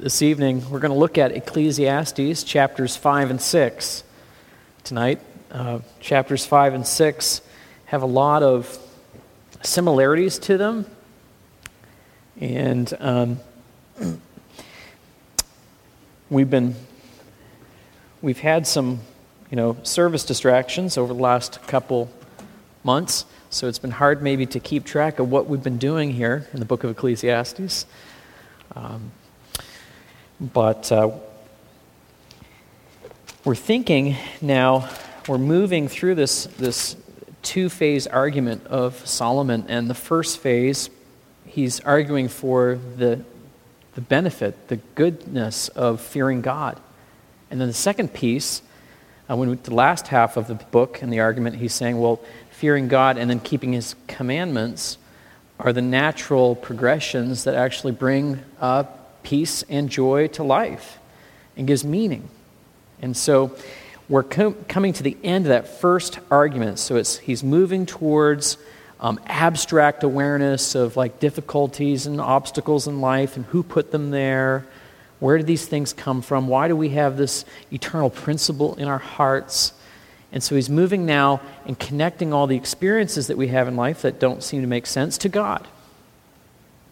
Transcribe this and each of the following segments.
This evening, we're going to look at Ecclesiastes chapters 5 and 6 tonight. Uh, chapters 5 and 6 have a lot of similarities to them. And um, we've been, we've had some, you know, service distractions over the last couple months. So it's been hard maybe to keep track of what we've been doing here in the book of Ecclesiastes. Um, but uh, we're thinking now, we're moving through this, this two phase argument of Solomon. And the first phase, he's arguing for the, the benefit, the goodness of fearing God. And then the second piece, uh, when the last half of the book and the argument, he's saying, well, fearing God and then keeping his commandments are the natural progressions that actually bring uh, peace and joy to life and gives meaning. And so we're com- coming to the end of that first argument. So it's, he's moving towards um, abstract awareness of like difficulties and obstacles in life and who put them there. Where do these things come from? Why do we have this eternal principle in our hearts? And so he's moving now and connecting all the experiences that we have in life that don't seem to make sense to God.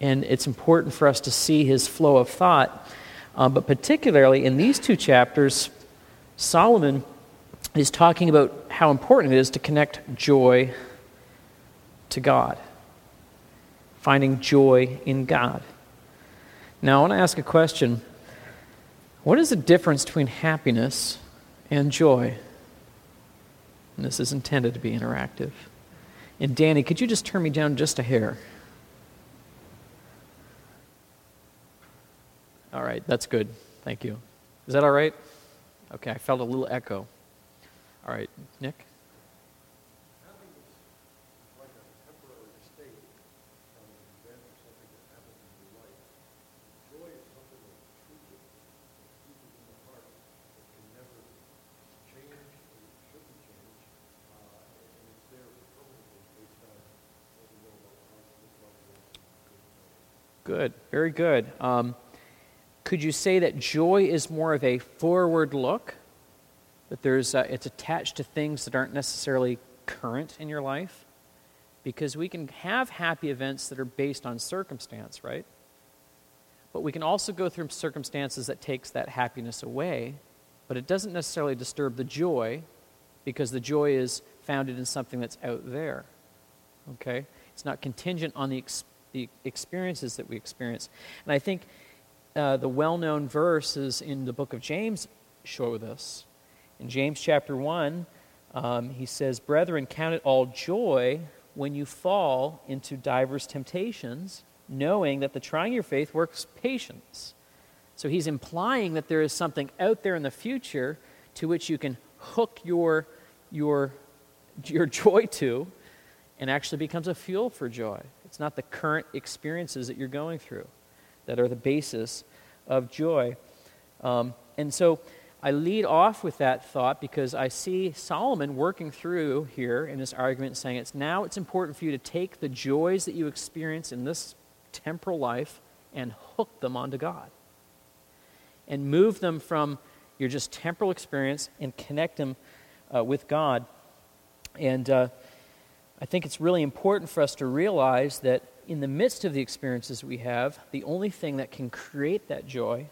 And it's important for us to see his flow of thought. Um, but particularly in these two chapters, Solomon is talking about how important it is to connect joy to God, finding joy in God. Now, I want to ask a question What is the difference between happiness and joy? And this is intended to be interactive. And Danny, could you just turn me down just a hair? All right, that's good. Thank you. Is that all right? Okay, I felt a little echo. All right, Nick? Good, very good. Um, could you say that joy is more of a forward look? That there's, uh, it's attached to things that aren't necessarily current in your life? Because we can have happy events that are based on circumstance, right? But we can also go through circumstances that takes that happiness away, but it doesn't necessarily disturb the joy because the joy is founded in something that's out there. Okay? It's not contingent on the, ex- the experiences that we experience. And I think uh, the well known verses in the book of James show this. In James chapter 1, um, he says, Brethren, count it all joy when you fall into diverse temptations, knowing that the trying of your faith works patience. So he's implying that there is something out there in the future to which you can hook your, your, your joy to and actually becomes a fuel for joy. It's not the current experiences that you're going through that are the basis of joy. Um, and so I lead off with that thought because I see Solomon working through here in this argument saying it's now it's important for you to take the joys that you experience in this temporal life and hook them onto God. And move them from your just temporal experience and connect them uh, with God. And uh, I think it's really important for us to realize that in the midst of the experiences we have, the only thing that can create that joy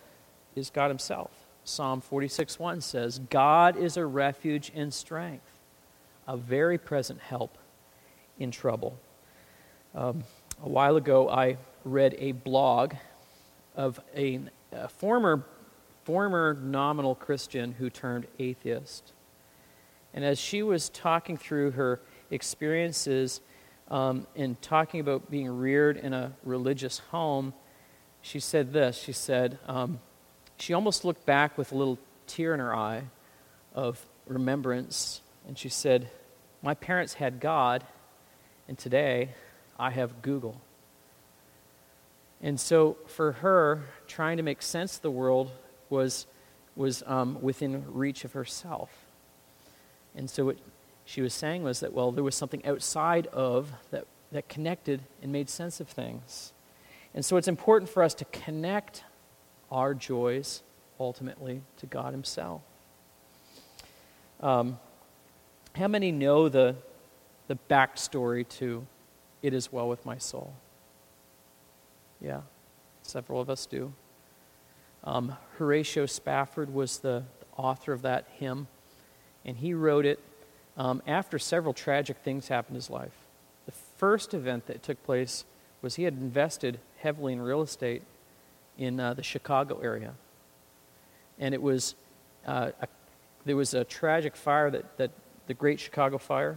is God Himself. Psalm 46 1 says, God is a refuge and strength, a very present help in trouble. Um, a while ago, I read a blog of a, a former, former nominal Christian who turned atheist. And as she was talking through her experiences, um, in talking about being reared in a religious home, she said this. She said, um, she almost looked back with a little tear in her eye of remembrance, and she said, My parents had God, and today I have Google. And so for her, trying to make sense of the world was, was um, within reach of herself. And so it she was saying was that, well, there was something outside of that, that connected and made sense of things. And so it's important for us to connect our joys ultimately to God Himself. Um, how many know the, the backstory to It Is Well With My Soul? Yeah, several of us do. Um, Horatio Spafford was the author of that hymn, and he wrote it um, after several tragic things happened in his life. The first event that took place was he had invested heavily in real estate in uh, the Chicago area. And it was, uh, a, there was a tragic fire that, that the Great Chicago Fire,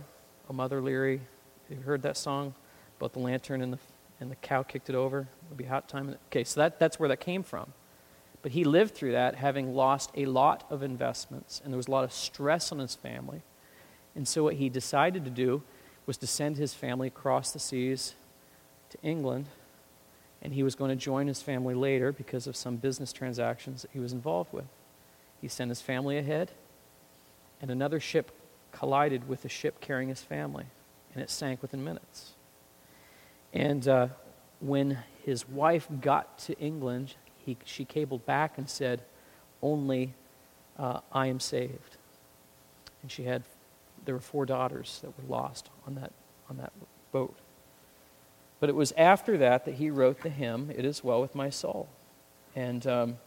a Mother Leary, you heard that song about the lantern and the, and the cow kicked it over? It'll be hot time. Okay, so that, that's where that came from. But he lived through that having lost a lot of investments, and there was a lot of stress on his family. And so, what he decided to do was to send his family across the seas to England, and he was going to join his family later because of some business transactions that he was involved with. He sent his family ahead, and another ship collided with the ship carrying his family, and it sank within minutes. And uh, when his wife got to England, he, she cabled back and said, Only uh, I am saved. And she had, there were four daughters that were lost on that, on that boat. But it was after that that he wrote the hymn, It Is Well With My Soul. And um,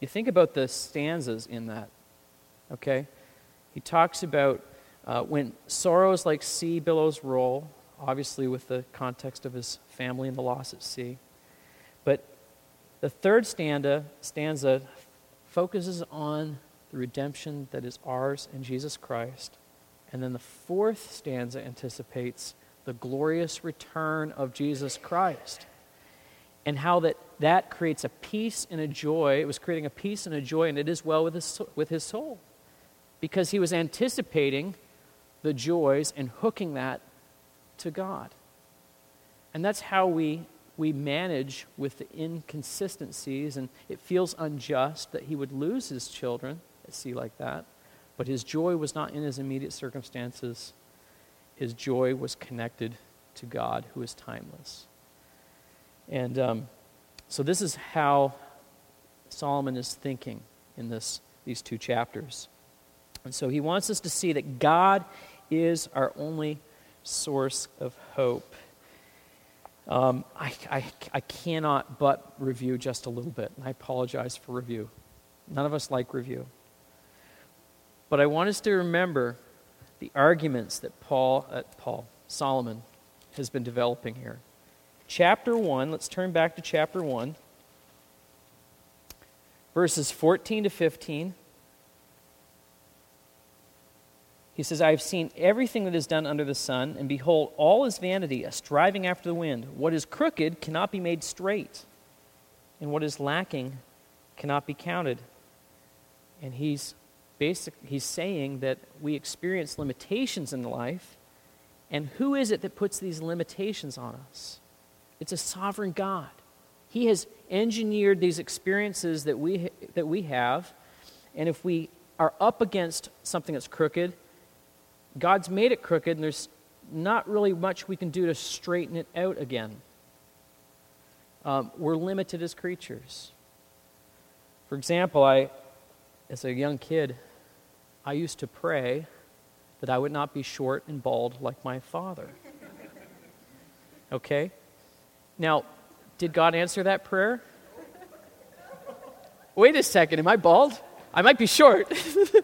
you think about the stanzas in that, okay? He talks about uh, when sorrows like sea billows roll, obviously with the context of his family and the loss at sea. But the third stanza, stanza focuses on the redemption that is ours in Jesus Christ. And then the fourth stanza anticipates the glorious return of Jesus Christ. And how that, that creates a peace and a joy. It was creating a peace and a joy, and it is well with his, with his soul. Because he was anticipating the joys and hooking that to God. And that's how we, we manage with the inconsistencies, and it feels unjust that he would lose his children at sea like that. But his joy was not in his immediate circumstances his joy was connected to God, who is timeless. And um, so, this is how Solomon is thinking in this, these two chapters. And so, he wants us to see that God is our only source of hope. Um, I, I, I cannot but review just a little bit. And I apologize for review. None of us like review. But I want us to remember the arguments that Paul, uh, Paul, Solomon has been developing here. Chapter 1, let's turn back to chapter 1, verses 14 to 15. He says, I have seen everything that is done under the sun, and behold, all is vanity, a striving after the wind. What is crooked cannot be made straight, and what is lacking cannot be counted. And he's basic, he's saying that we experience limitations in life, and who is it that puts these limitations on us? It's a sovereign God. He has engineered these experiences that we, that we have, and if we are up against something that's crooked, God's made it crooked, and there's not really much we can do to straighten it out again. Um, we're limited as creatures. For example, I, as a young kid, I used to pray that I would not be short and bald like my father. Okay? Now, did God answer that prayer? Wait a second, am I bald? I might be short,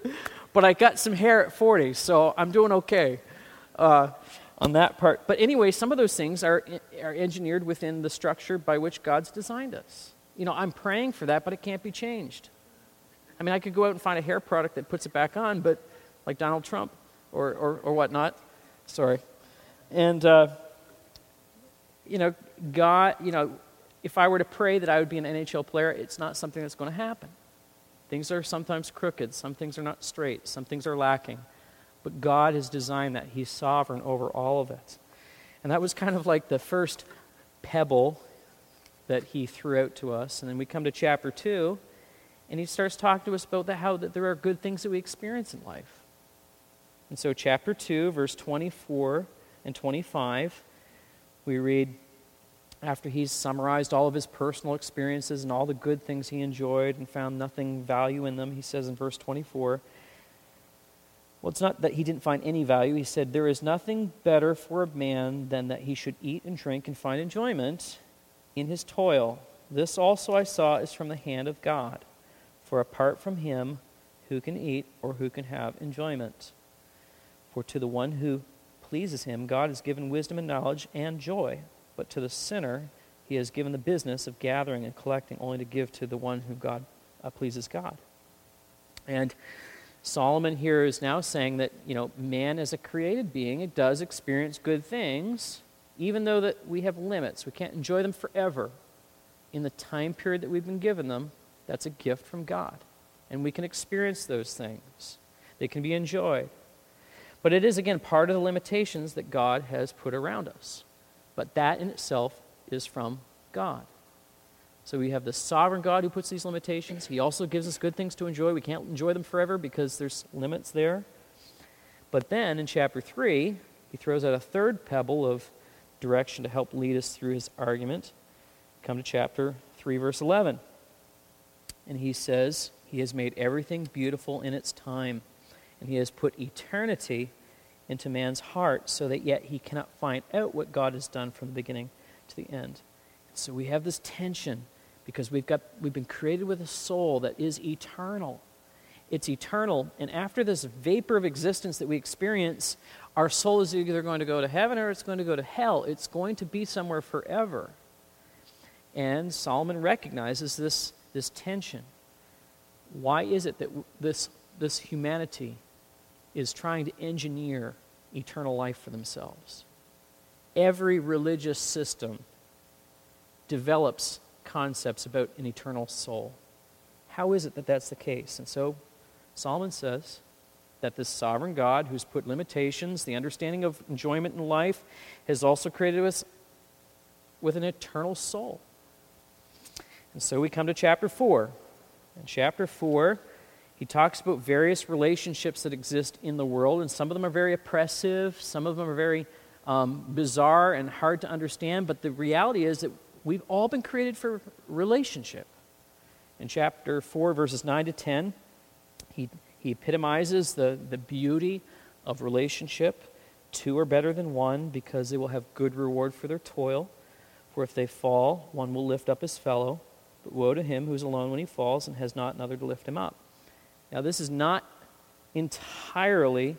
but I got some hair at 40, so I'm doing okay uh, on that part. But anyway, some of those things are, are engineered within the structure by which God's designed us. You know, I'm praying for that, but it can't be changed. I mean, I could go out and find a hair product that puts it back on, but like Donald Trump or, or, or whatnot. Sorry. And, uh, you know, God, you know, if I were to pray that I would be an NHL player, it's not something that's going to happen. Things are sometimes crooked, some things are not straight, some things are lacking. But God has designed that. He's sovereign over all of it. And that was kind of like the first pebble that He threw out to us. And then we come to chapter 2, and he starts talking to us about the, how that there are good things that we experience in life. And so, chapter 2, verse 24 and 25, we read, after he's summarized all of his personal experiences and all the good things he enjoyed and found nothing value in them, he says in verse 24, well, it's not that he didn't find any value. He said, There is nothing better for a man than that he should eat and drink and find enjoyment in his toil. This also I saw is from the hand of God. For apart from him, who can eat or who can have enjoyment? For to the one who pleases him, God has given wisdom and knowledge and joy. But to the sinner, he has given the business of gathering and collecting only to give to the one who God uh, pleases God. And Solomon here is now saying that, you know, man as a created being, it does experience good things, even though that we have limits. We can't enjoy them forever. In the time period that we've been given them, that's a gift from God. And we can experience those things. They can be enjoyed. But it is, again, part of the limitations that God has put around us. But that in itself is from God. So we have the sovereign God who puts these limitations. He also gives us good things to enjoy. We can't enjoy them forever because there's limits there. But then in chapter 3, he throws out a third pebble of direction to help lead us through his argument. Come to chapter 3, verse 11. And he says, He has made everything beautiful in its time, and He has put eternity into man's heart so that yet he cannot find out what God has done from the beginning to the end. So we have this tension because we've, got, we've been created with a soul that is eternal. It's eternal. And after this vapor of existence that we experience, our soul is either going to go to heaven or it's going to go to hell. It's going to be somewhere forever. And Solomon recognizes this, this tension. Why is it that this, this humanity is trying to engineer eternal life for themselves? Every religious system develops concepts about an eternal soul. How is it that that's the case? And so Solomon says that this sovereign God, who's put limitations, the understanding of enjoyment in life, has also created us with an eternal soul. And so we come to chapter 4. In chapter 4, he talks about various relationships that exist in the world, and some of them are very oppressive, some of them are very um, bizarre and hard to understand, but the reality is that we've all been created for relationship. In chapter 4, verses 9 to 10, he, he epitomizes the, the beauty of relationship. Two are better than one because they will have good reward for their toil. For if they fall, one will lift up his fellow. But woe to him who is alone when he falls and has not another to lift him up. Now, this is not entirely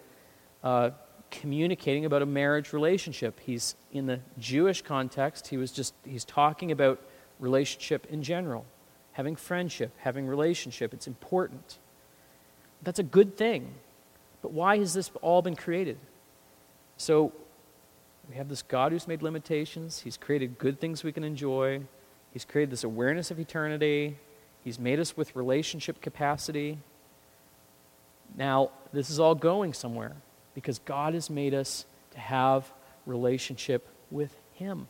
uh, communicating about a marriage relationship. He's in the Jewish context, he was just he's talking about relationship in general. Having friendship, having relationship, it's important. That's a good thing. But why has this all been created? So we have this God who's made limitations. He's created good things we can enjoy. He's created this awareness of eternity. He's made us with relationship capacity. Now, this is all going somewhere because God has made us to have relationship with Him.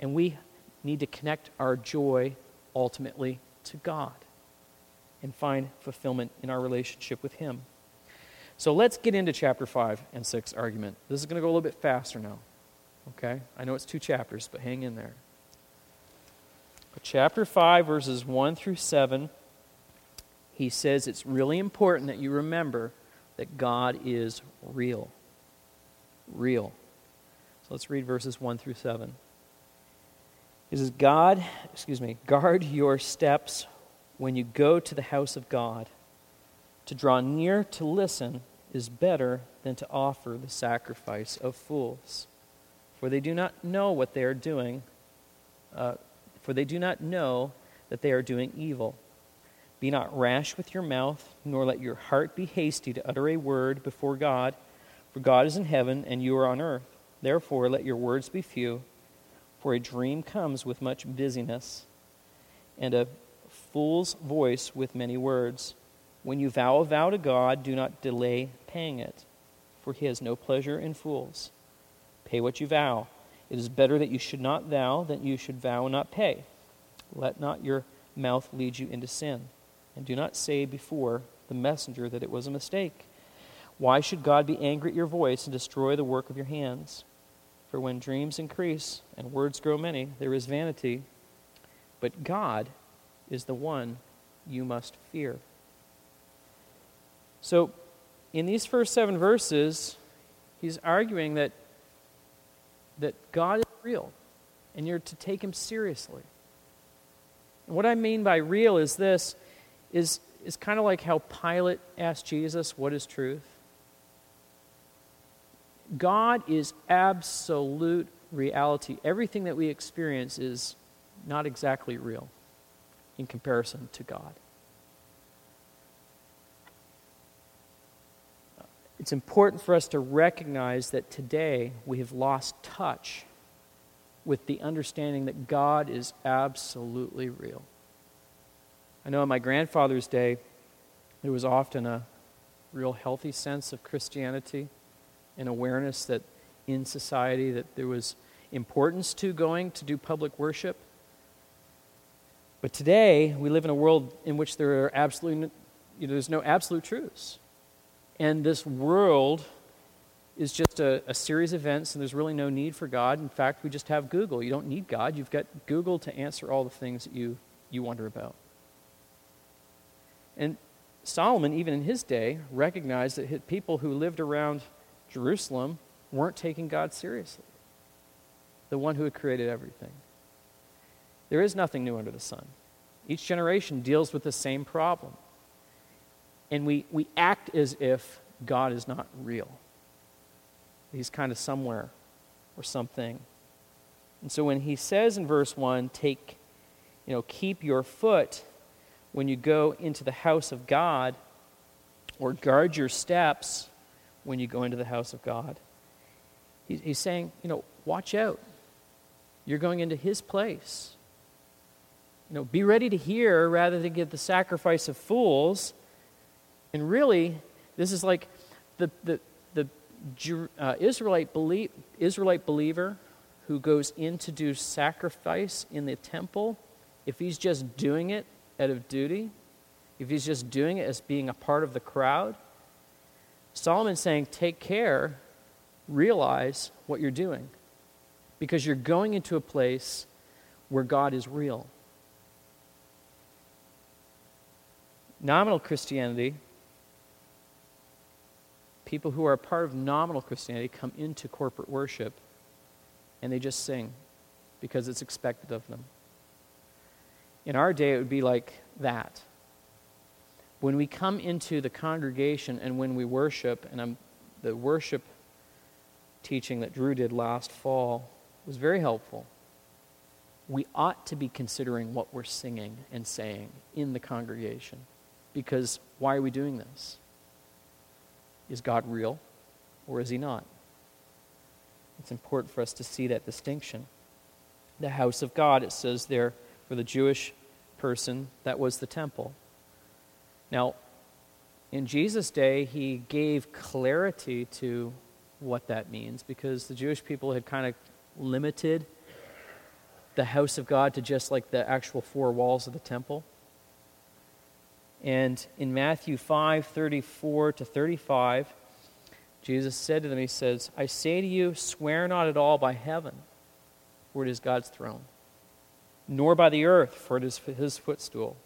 And we need to connect our joy ultimately to God and find fulfillment in our relationship with Him. So let's get into chapter 5 and 6 argument. This is going to go a little bit faster now. Okay? I know it's two chapters, but hang in there. Chapter 5, verses 1 through 7, he says it's really important that you remember that God is real. Real. So let's read verses 1 through 7. He says, God, excuse me, guard your steps when you go to the house of God. To draw near to listen is better than to offer the sacrifice of fools. For they do not know what they are doing, uh, for they do not know that they are doing evil. Be not rash with your mouth, nor let your heart be hasty to utter a word before God, for God is in heaven and you are on earth. Therefore, let your words be few, for a dream comes with much busyness, and a fool's voice with many words. When you vow a vow to God, do not delay paying it, for he has no pleasure in fools. Pay what you vow. It is better that you should not vow than you should vow and not pay. Let not your mouth lead you into sin and do not say before the messenger that it was a mistake. Why should God be angry at your voice and destroy the work of your hands? For when dreams increase and words grow many, there is vanity. But God is the one you must fear. So, in these first seven verses, he's arguing that, that God is real and you're to take him seriously. And what I mean by real is this is, is kind of like how Pilate asked Jesus, What is truth? God is absolute reality. Everything that we experience is not exactly real in comparison to God. It's important for us to recognize that today we have lost touch with the understanding that God is absolutely real. I know in my grandfather's day, there was often a real healthy sense of Christianity and awareness that in society that there was importance to going to do public worship. But today, we live in a world in which there are absolutely, you know, there's no absolute truths. And this world is just a, a, series of events, and there's really no need for God. In fact, we just have Google. You don't need God. You've got Google to answer all the things that you, you wonder about. And Solomon, even in his day, recognized that people who lived around Jerusalem weren't taking God seriously, the one who had created everything. There is nothing new under the sun. Each generation deals with the same problem. And we, we act as if God is not real. He's kind of somewhere or something. And so when he says in verse 1, take, you know, keep your foot when you go into the house of God, or guard your steps when you go into the house of God. He's saying, you know, watch out. You're going into his place. You know, be ready to hear rather than give the sacrifice of fools. And really, this is like the, the, the uh, Israelite, belie- Israelite believer who goes in to do sacrifice in the temple. If he's just doing it out of duty, if he's just doing it as being a part of the crowd, Solomon's saying, take care, realize what you're doing. Because you're going into a place where God is real. Nominal Christianity, people who are a part of nominal Christianity come into corporate worship and they just sing because it's expected of them. In our day, it would be like that when we come into the congregation and when we worship, and I'm, the worship teaching that Drew did last fall was very helpful. We ought to be considering what we're singing and saying in the congregation. Because why are we doing this? Is God real or is he not? It's important for us to see that distinction. The house of God, it says there, for the Jewish person, that was the temple. Now, in Jesus' day, he gave clarity to what that means because the Jewish people had kind of limited the house of God to just like the actual four walls of the temple. And in Matthew 5 34 to 35, Jesus said to them, He says, I say to you, swear not at all by heaven, for it is God's throne, nor by the earth, for it is his footstool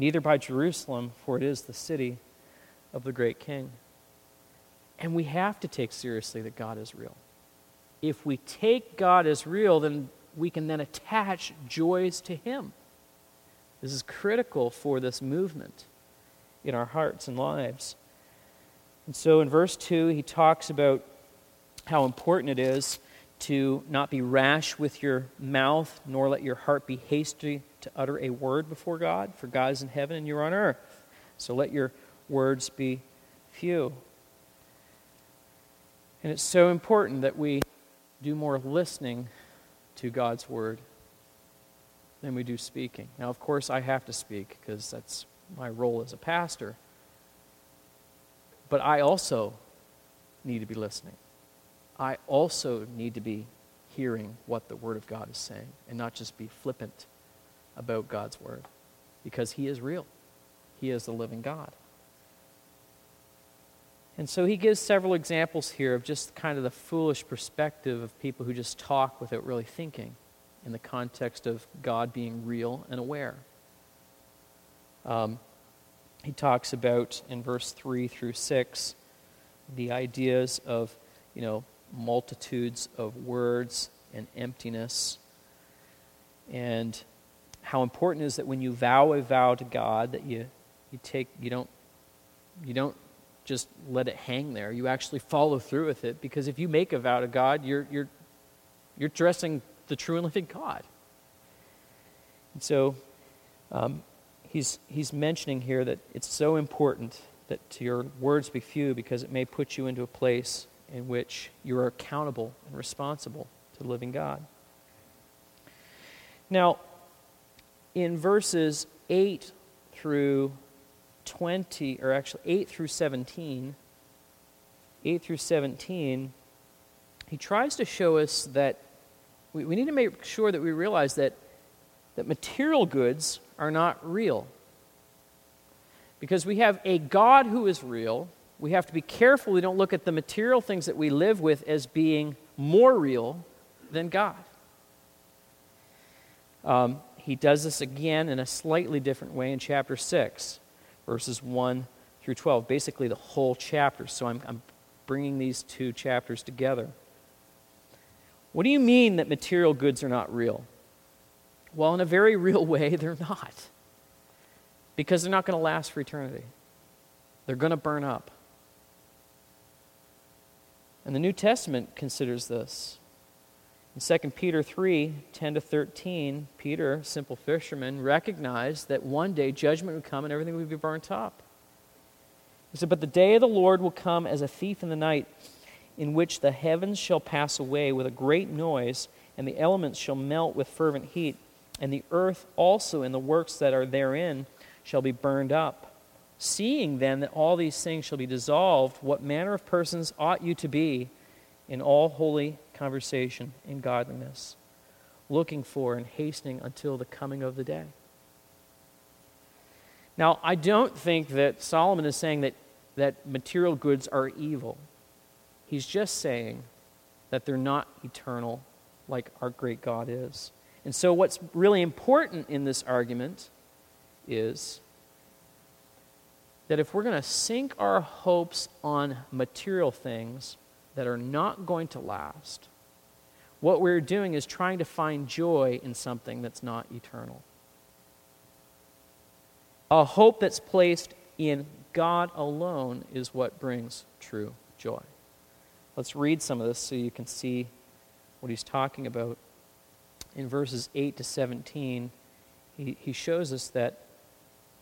neither by Jerusalem, for it is the city of the great king. And we have to take seriously that God is real. If we take God as real, then we can then attach joys to Him. This is critical for this movement in our hearts and lives. And so in verse 2, he talks about how important it is to not be rash with your mouth, nor let your heart be hasty to utter a word before God, for God is in heaven and you're on earth. So let your words be few. And it's so important that we do more listening to God's word than we do speaking. Now, of course, I have to speak because that's my role as a pastor. But I also need to be listening. I also need to be hearing what the Word of God is saying and not just be flippant about God's Word because He is real. He is the living God. And so he gives several examples here of just kind of the foolish perspective of people who just talk without really thinking in the context of God being real and aware. Um, he talks about in verse 3 through 6 the ideas of, you know, multitudes of words and emptiness. And how important it is that when you vow a vow to God that you, you take you don't you don't just let it hang there. You actually follow through with it because if you make a vow to God, you're, you're, you're dressing the true and living God. And so um, he's, he's mentioning here that it's so important that to your words be few because it may put you into a place in which you are accountable and responsible to the living God. Now, in verses 8 through 20, or actually 8 through 17, 8 through 17, he tries to show us that we, we need to make sure that we realize that, that material goods are not real. Because we have a God who is real, we have to be careful we don't look at the material things that we live with as being more real than God. Um, he does this again in a slightly different way in chapter 6 verses 1 through 12, basically the whole chapter. So I'm, I'm bringing these two chapters together. What do you mean that material goods are not real? Well, in a very real way, they're not. Because they're not going to last for eternity, they're going to burn up. And the New Testament considers this. In 2 Peter 3 10 to 13, Peter, simple fisherman, recognized that one day judgment would come and everything would be burnt up. He said, But the day of the Lord will come as a thief in the night, in which the heavens shall pass away with a great noise, and the elements shall melt with fervent heat, and the earth also and the works that are therein shall be burned up. Seeing then that all these things shall be dissolved, what manner of persons ought you to be in all holy conversation in godliness, looking for and hastening until the coming of the day. Now, I don't think that Solomon is saying that, that material goods are evil. He's just saying that they're not eternal like our great God is. And so, what's really important in this argument is that if we're going to sink our hopes on material things that are not going to last, what we're doing is trying to find joy in something that's not eternal. A hope that's placed in God alone is what brings true joy. Let's read some of this so you can see what he's talking about. In verses 8 to 17, he, he shows us that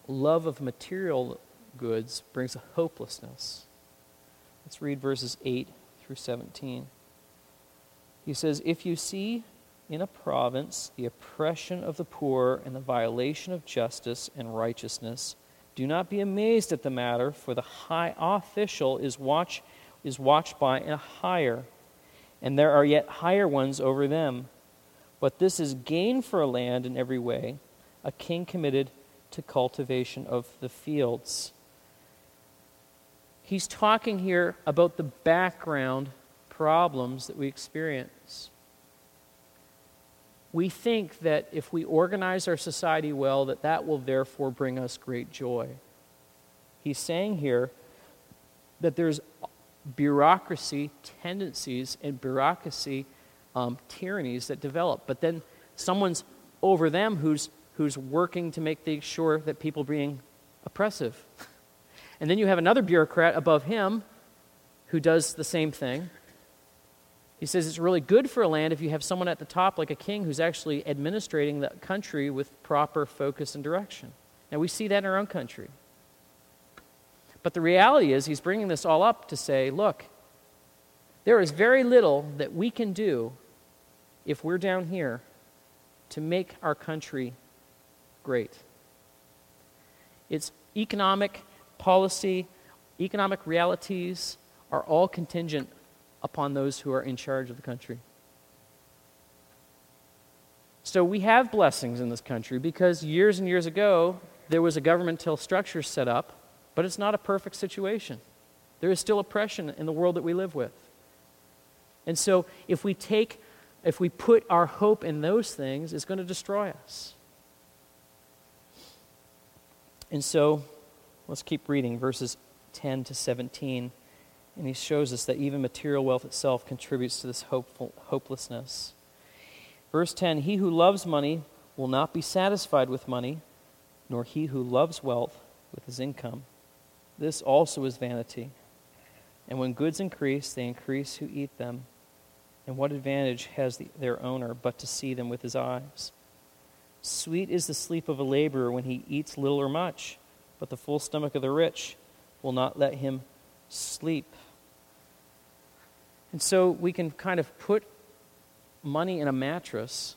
love of material goods brings a hopelessness. Let's read verses 8 through 17. He says, If you see in a province the oppression of the poor and the violation of justice and righteousness, do not be amazed at the matter, for the high official is, watch, is watched by a higher, and there are yet higher ones over them. But this is gain for a land in every way, a king committed to cultivation of the fields. He's talking here about the background problems that we experience. We think that if we organize our society well, that that will therefore bring us great joy. He's saying here that there's bureaucracy tendencies and bureaucracy um, tyrannies that develop, but then someone's over them who's who's working to make sure that people are being oppressive. And then you have another bureaucrat above him who does the same thing. He says it's really good for a land if you have someone at the top, like a king, who's actually administrating the country with proper focus and direction. Now, we see that in our own country. But the reality is, he's bringing this all up to say, look, there is very little that we can do if we're down here to make our country great. It's economic policy, economic realities are all contingent upon those who are in charge of the country. So we have blessings in this country because years and years ago there was a governmental structure set up, but it's not a perfect situation. There is still oppression in the world that we live with. And so if we take, if we put our hope in those things, it's going to destroy us. And so let's keep reading verses 10 to 17. And he shows us that even material wealth itself contributes to this hopeful, hopelessness. Verse 10 He who loves money will not be satisfied with money, nor he who loves wealth with his income. This also is vanity. And when goods increase, they increase who eat them. And what advantage has the, their owner but to see them with his eyes? Sweet is the sleep of a laborer when he eats little or much, but the full stomach of the rich will not let him sleep. And so we can kind of put money in a mattress.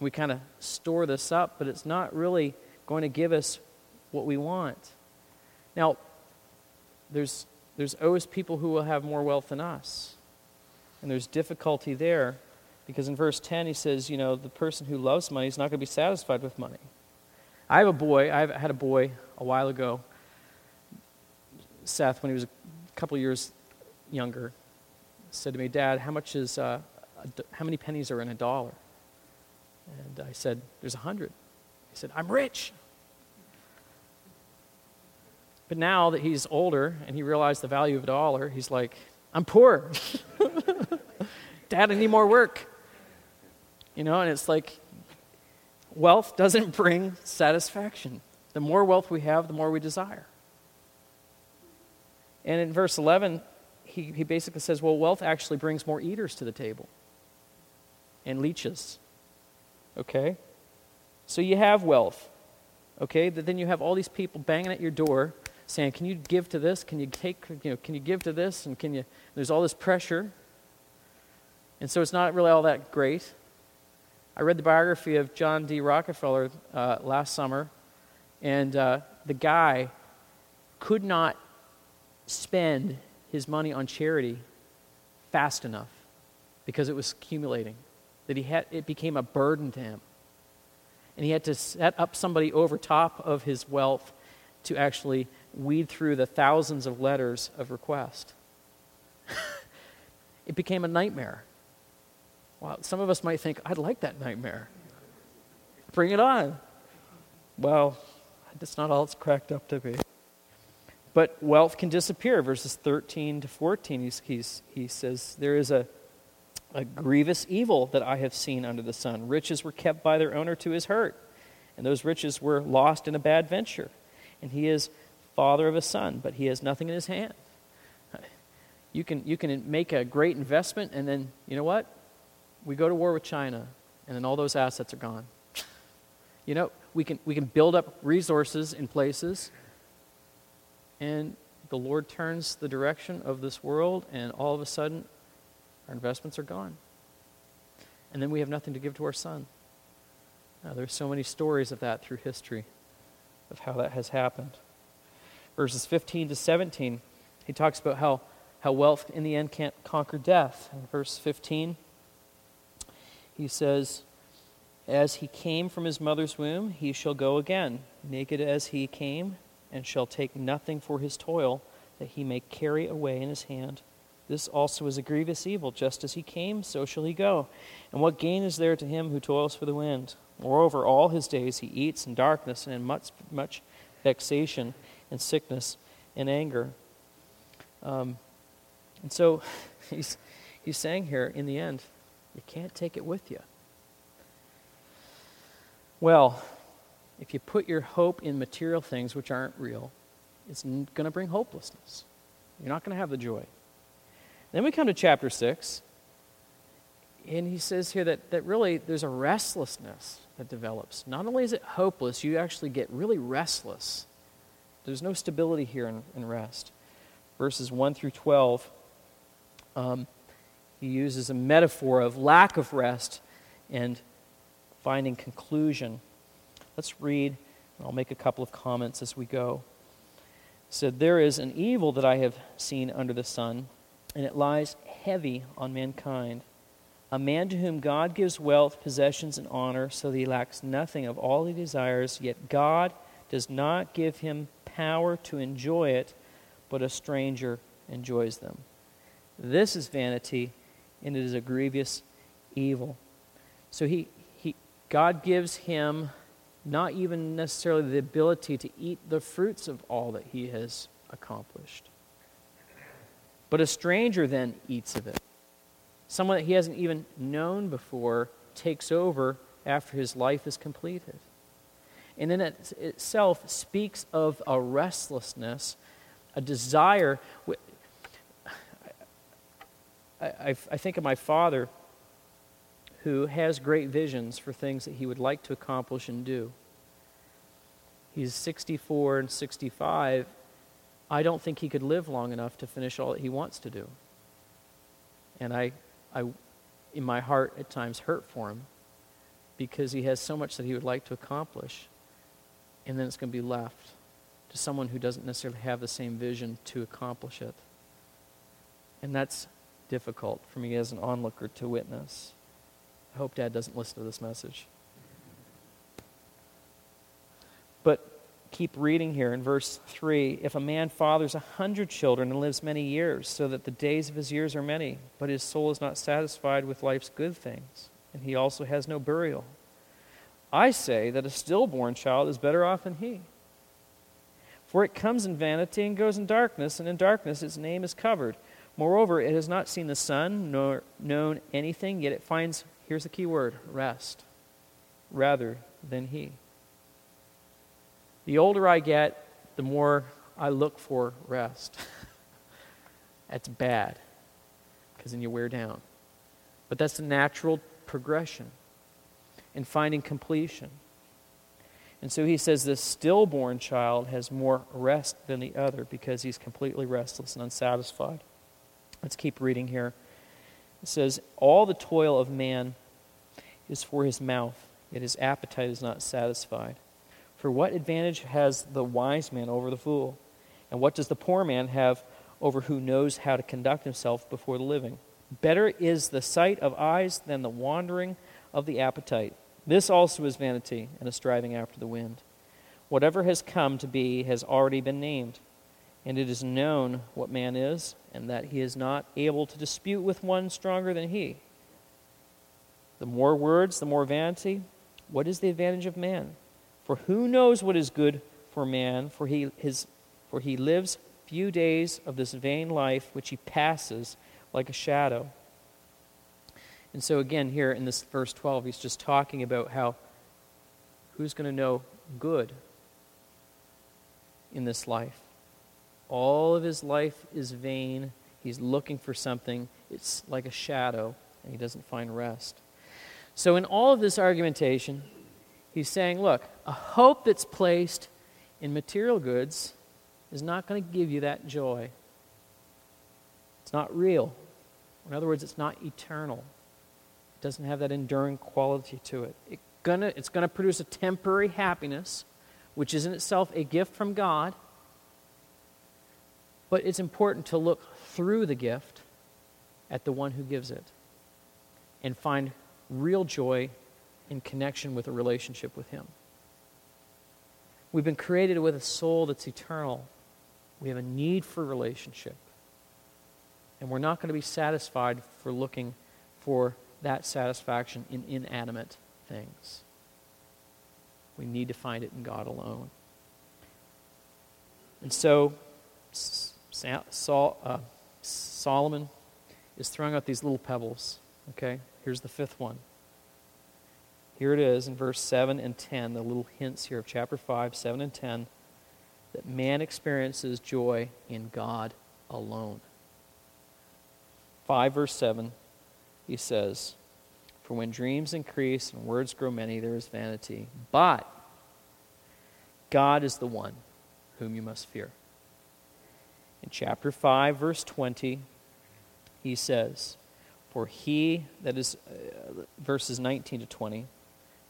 We kind of store this up, but it's not really going to give us what we want. Now, there's, there's always people who will have more wealth than us. And there's difficulty there because in verse 10 he says, you know, the person who loves money is not going to be satisfied with money. I have a boy, I had a boy a while ago, Seth, when he was a couple years younger, said to me, Dad, how much is, uh, how many pennies are in a dollar? And I said, There's a hundred. He said, I'm rich. But now that he's older and he realized the value of a dollar, he's like, I'm poor. Dad, I need more work. You know, and it's like wealth doesn't bring satisfaction. The more wealth we have, the more we desire. And in verse 11, he, he basically says, well, wealth actually brings more eaters to the table and leeches. Okay? So you have wealth. Okay? But then you have all these people banging at your door saying, Can you give to this? Can you take, you know, can you give to this? And can you, there's all this pressure. And so it's not really all that great. I read the biography of John D. Rockefeller uh, last summer, and uh, the guy could not spend his money on charity fast enough because it was accumulating. That he had, it became a burden to him. And he had to set up somebody over top of his wealth to actually weed through the thousands of letters of request. it became a nightmare. Well, some of us might think, I'd like that nightmare. Bring it on. Well, that's not all it's cracked up to be. But wealth can disappear. Verses 13 to 14, he's, he's, he says, There is a, a grievous evil that I have seen under the sun. Riches were kept by their owner to his hurt, and those riches were lost in a bad venture. And he is father of a son, but he has nothing in his hand. You can, you can make a great investment, and then, you know what? We go to war with China, and then all those assets are gone. You know, we can, we can build up resources in places, and the Lord turns the direction of this world, and all of a sudden, our investments are gone. And then we have nothing to give to our son. Now, there's so many stories of that through history, of how that has happened verses 15 to 17, he talks about how, how wealth in the end can't conquer death. In verse 15, he says, As he came from his mother's womb, he shall go again, naked as he came, and shall take nothing for his toil that he may carry away in his hand. This also is a grievous evil. Just as he came, so shall he go. And what gain is there to him who toils for the wind? Moreover, all his days he eats in darkness and in much, much vexation and sickness and anger. Um, and so he's, he's saying here, in the end, you can't take it with you. Well, if you put your hope in material things which aren't real, it's going to bring hopelessness. You're not going to have the joy. Then we come to chapter 6, and he says here that, that really there's a restlessness that develops. Not only is it hopeless, you actually get really restless there's no stability here in, in rest. Verses 1 through 12, um, he uses a metaphor of lack of rest and finding conclusion. Let's read, and I'll make a couple of comments as we go. He said, There is an evil that I have seen under the sun, and it lies heavy on mankind. A man to whom God gives wealth, possessions, and honor, so that he lacks nothing of all he desires, yet God does not give him power to enjoy it, but a stranger enjoys them. This is vanity, and it is a grievous evil. So he, he, God gives him not even necessarily the ability to eat the fruits of all that he has accomplished. But a stranger then eats of it. Someone that he hasn't even known before takes over after his life is completed. And in it itself speaks of a restlessness, a desire. I, I, I think of my father who has great visions for things that he would like to accomplish and do. He's 64 and 65. I don't think he could live long enough to finish all that he wants to do. And I, I, in my heart, at times hurt for him because he has so much that he would like to accomplish. And then it's going to be left to someone who doesn't necessarily have the same vision to accomplish it. And that's difficult for me as an onlooker to witness. I hope Dad doesn't listen to this message. But keep reading here in verse 3 If a man fathers a hundred children and lives many years, so that the days of his years are many, but his soul is not satisfied with life's good things, and he also has no burial, I say that a stillborn child is better off than he. For it comes in vanity and goes in darkness, and in darkness its name is covered. Moreover, it has not seen the sun nor known anything, yet it finds, here's the key word, rest, rather than he. The older I get, the more I look for rest. that's bad, because then you wear down. But that's the natural progression in finding completion. And so he says this stillborn child has more rest than the other because he's completely restless and unsatisfied. Let's keep reading here. It says, All the toil of man is for his mouth, yet his appetite is not satisfied. For what advantage has the wise man over the fool? And what does the poor man have over who knows how to conduct himself before the living? Better is the sight of eyes than the wandering of the appetite. This also is vanity and a striving after the wind. Whatever has come to be has already been named, and it is known what man is, and that he is not able to dispute with one stronger than he. The more words, the more vanity. What is the advantage of man? For who knows what is good for man? For he, his, for he lives few days of this vain life which he passes like a shadow. And so, again, here in this verse 12, he's just talking about how who's going to know good in this life? All of his life is vain. He's looking for something. It's like a shadow, and he doesn't find rest. So, in all of this argumentation, He's saying, look, a hope that's placed in material goods is not going to give you that joy. It's not real. In other words, it's not eternal. It doesn't have that enduring quality to it. it gonna, it's going to produce a temporary happiness, which is in itself a gift from God. But it's important to look through the gift at the one who gives it and find real joy in connection with a relationship with Him. We've been created with a soul that's eternal. We have a need for relationship. And we're not going to be satisfied for looking for that satisfaction in inanimate things. We need to find it in God alone. And so, Saul, uh, Solomon is throwing out these little pebbles. Okay? Here's the fifth one. Here it is in verse 7 and 10, the little hints here of chapter 5, 7 and 10, that man experiences joy in God alone. 5 verse 7, he says, For when dreams increase and words grow many, there is vanity. But God is the one whom you must fear. In chapter 5, verse 20, he says, For he, that is uh, verses 19 to 20,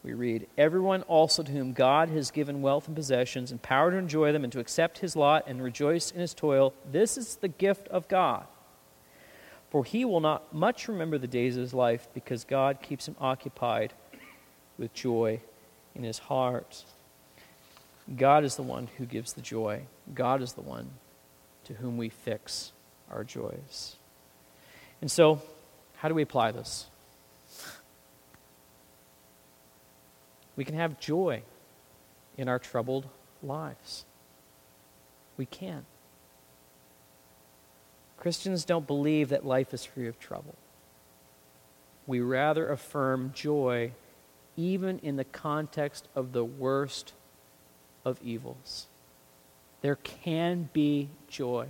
we read, Everyone also to whom God has given wealth and possessions, and power to enjoy them, and to accept his lot and rejoice in his toil, this is the gift of God. For he will not much remember the days of his life, because God keeps him occupied with joy in his heart. God is the one who gives the joy. God is the one to whom we fix our joys. And so, how do we apply this? We can have joy in our troubled lives. We can. Christians don't believe that life is free of trouble. We rather affirm joy even in the context of the worst of evils. There can be joy.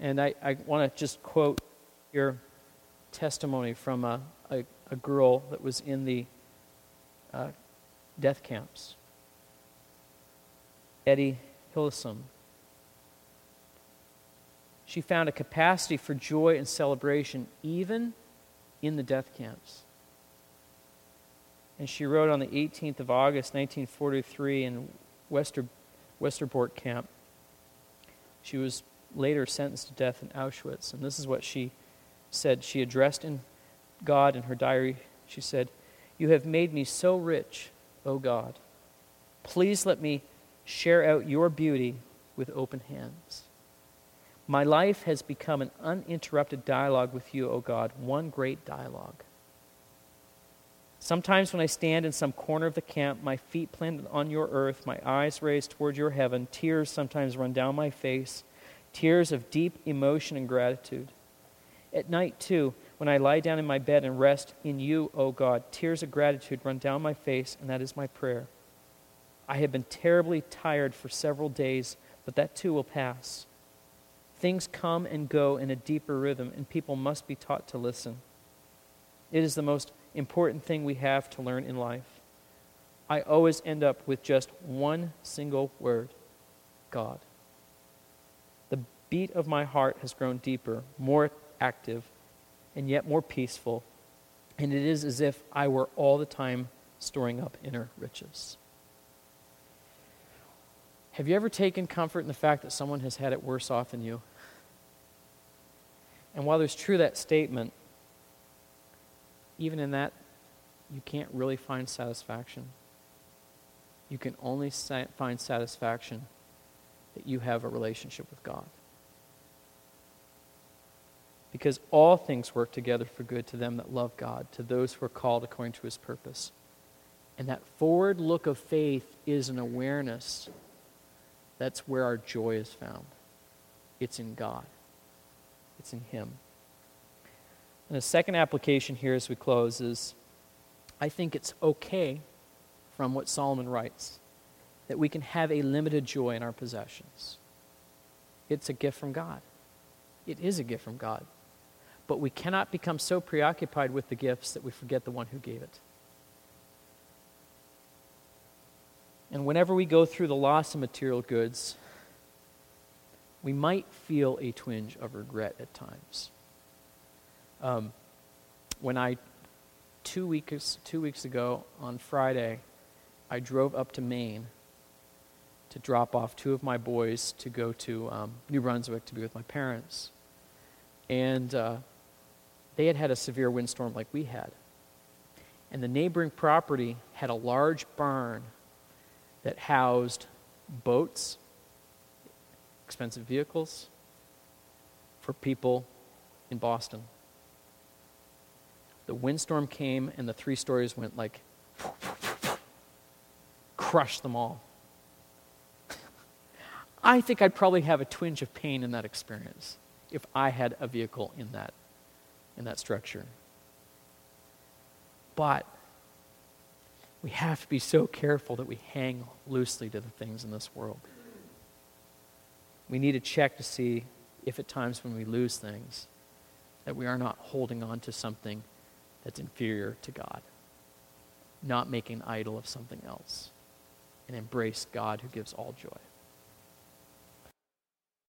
And I, I want to just quote your testimony from a, a, a, girl that was in the uh, death camps. Etty Hillesum. She found a capacity for joy and celebration even in the death camps. And she wrote on the 18th of August, 1943, in Wester, Westerbork camp. She was later sentenced to death in Auschwitz. And this is what she said. She addressed in God in her diary. She said, You have made me so rich, O God. Please let me share out your beauty with open hands. My life has become an uninterrupted dialogue with you, O God, one great dialogue. Sometimes when I stand in some corner of the camp, my feet planted on your earth, my eyes raised toward your heaven, tears sometimes run down my face, tears of deep emotion and gratitude. At night, too, when I lie down in my bed and rest in you, O God, tears of gratitude run down my face, and that is my prayer. I have been terribly tired for several days, but that too will pass. Things come and go in a deeper rhythm, and people must be taught to listen. It is the most important thing we have to learn in life. I always end up with just one single word God. The beat of my heart has grown deeper, more active, and yet more peaceful, and it is as if I were all the time storing up inner riches. Have you ever taken comfort in the fact that someone has had it worse off than you? And while there's true that statement, even in that, you can't really find satisfaction. You can only find satisfaction that you have a relationship with God. Because all things work together for good to them that love God, to those who are called according to his purpose. And that forward look of faith is an awareness that's where our joy is found. It's in God, it's in Him. And the second application here as we close is I think it's okay from what Solomon writes that we can have a limited joy in our possessions. It's a gift from God. It is a gift from God. But we cannot become so preoccupied with the gifts that we forget the one who gave it. And whenever we go through the loss of material goods, we might feel a twinge of regret at times. Um, when I, two weeks, two weeks ago on Friday, I drove up to Maine to drop off two of my boys to go to um, New Brunswick to be with my parents. And uh, they had had a severe windstorm like we had. And the neighboring property had a large barn that housed boats, expensive vehicles for people in Boston. The windstorm came and the three stories went like, crushed them all. I think I'd probably have a twinge of pain in that experience if I had a vehicle in that, in that structure. But we have to be so careful that we hang loosely to the things in this world. We need to check to see if at times when we lose things, that we are not holding on to something that's inferior to God, not making idol of something else, and embrace God who gives all joy.